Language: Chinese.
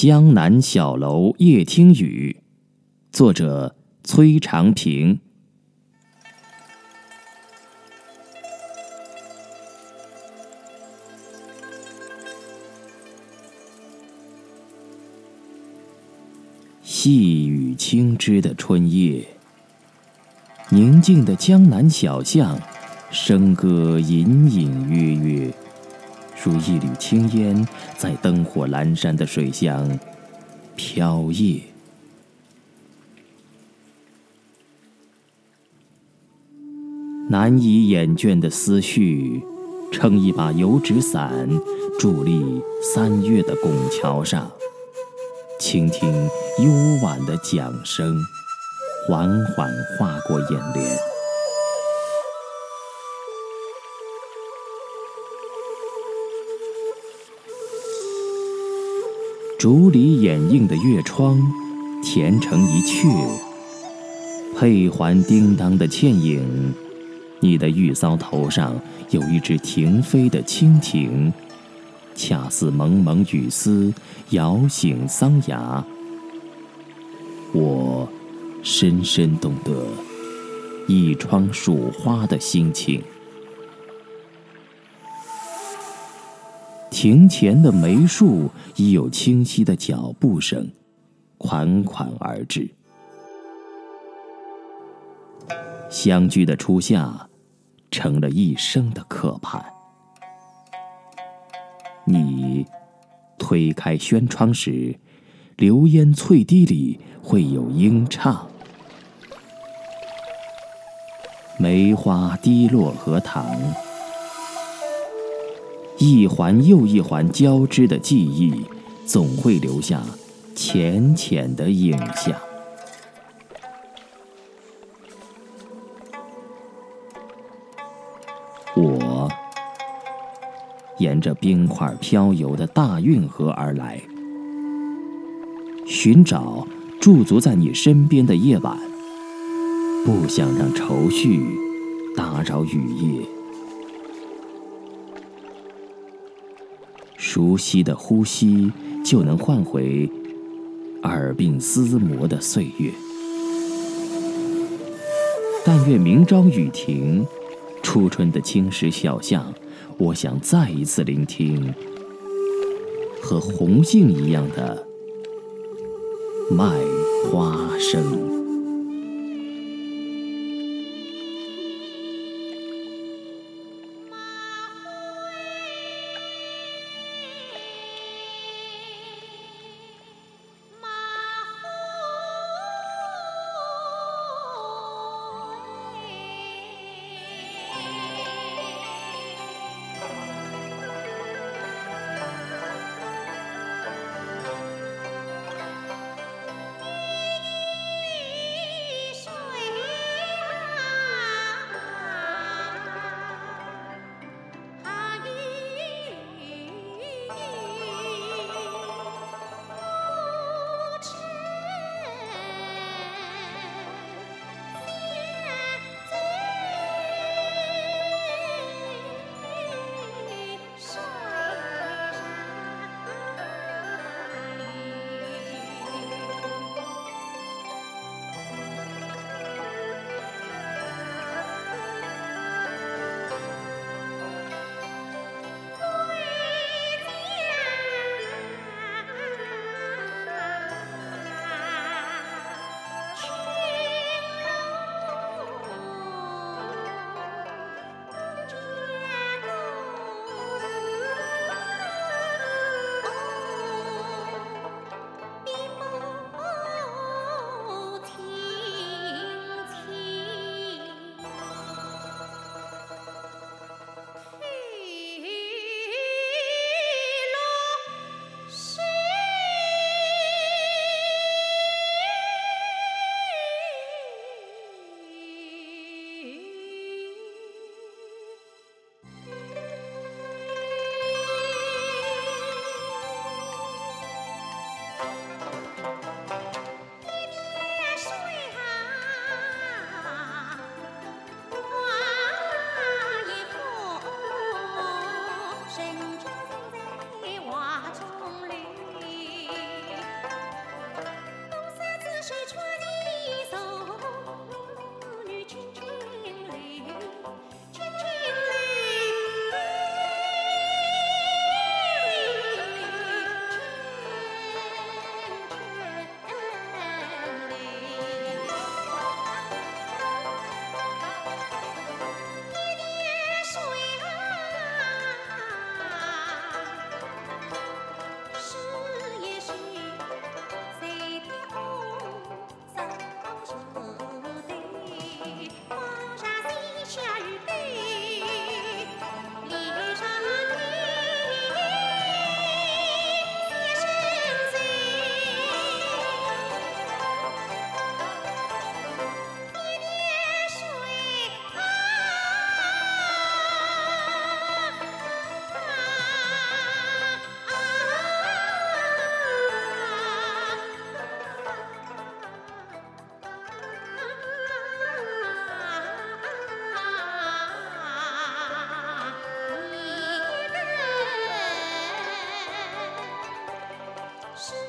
江南小楼夜听雨，作者崔长平。细雨轻枝的春夜，宁静的江南小巷，笙歌隐隐约约。如一缕青烟，在灯火阑珊的水乡飘曳。难以掩卷的思绪，撑一把油纸伞，伫立三月的拱桥上，倾听幽婉的桨声，缓缓划过眼帘。竹里掩映的月窗，填成一阙。佩环叮当的倩影，你的玉搔头上有一只停飞的蜻蜓，恰似蒙蒙雨丝，摇醒桑芽。我深深懂得一窗数花的心情。庭前的梅树已有清晰的脚步声，款款而至。相聚的初夏，成了一生的渴盼。你推开轩窗时，流烟翠堤里会有莺唱。梅花滴落荷塘。一环又一环交织的记忆，总会留下浅浅的影像。我沿着冰块飘游的大运河而来，寻找驻足在你身边的夜晚，不想让愁绪打扰雨夜。熟悉的呼吸，就能换回耳鬓厮磨的岁月。但愿明朝雨停，初春的青石小巷，我想再一次聆听和红杏一样的麦花声。lost.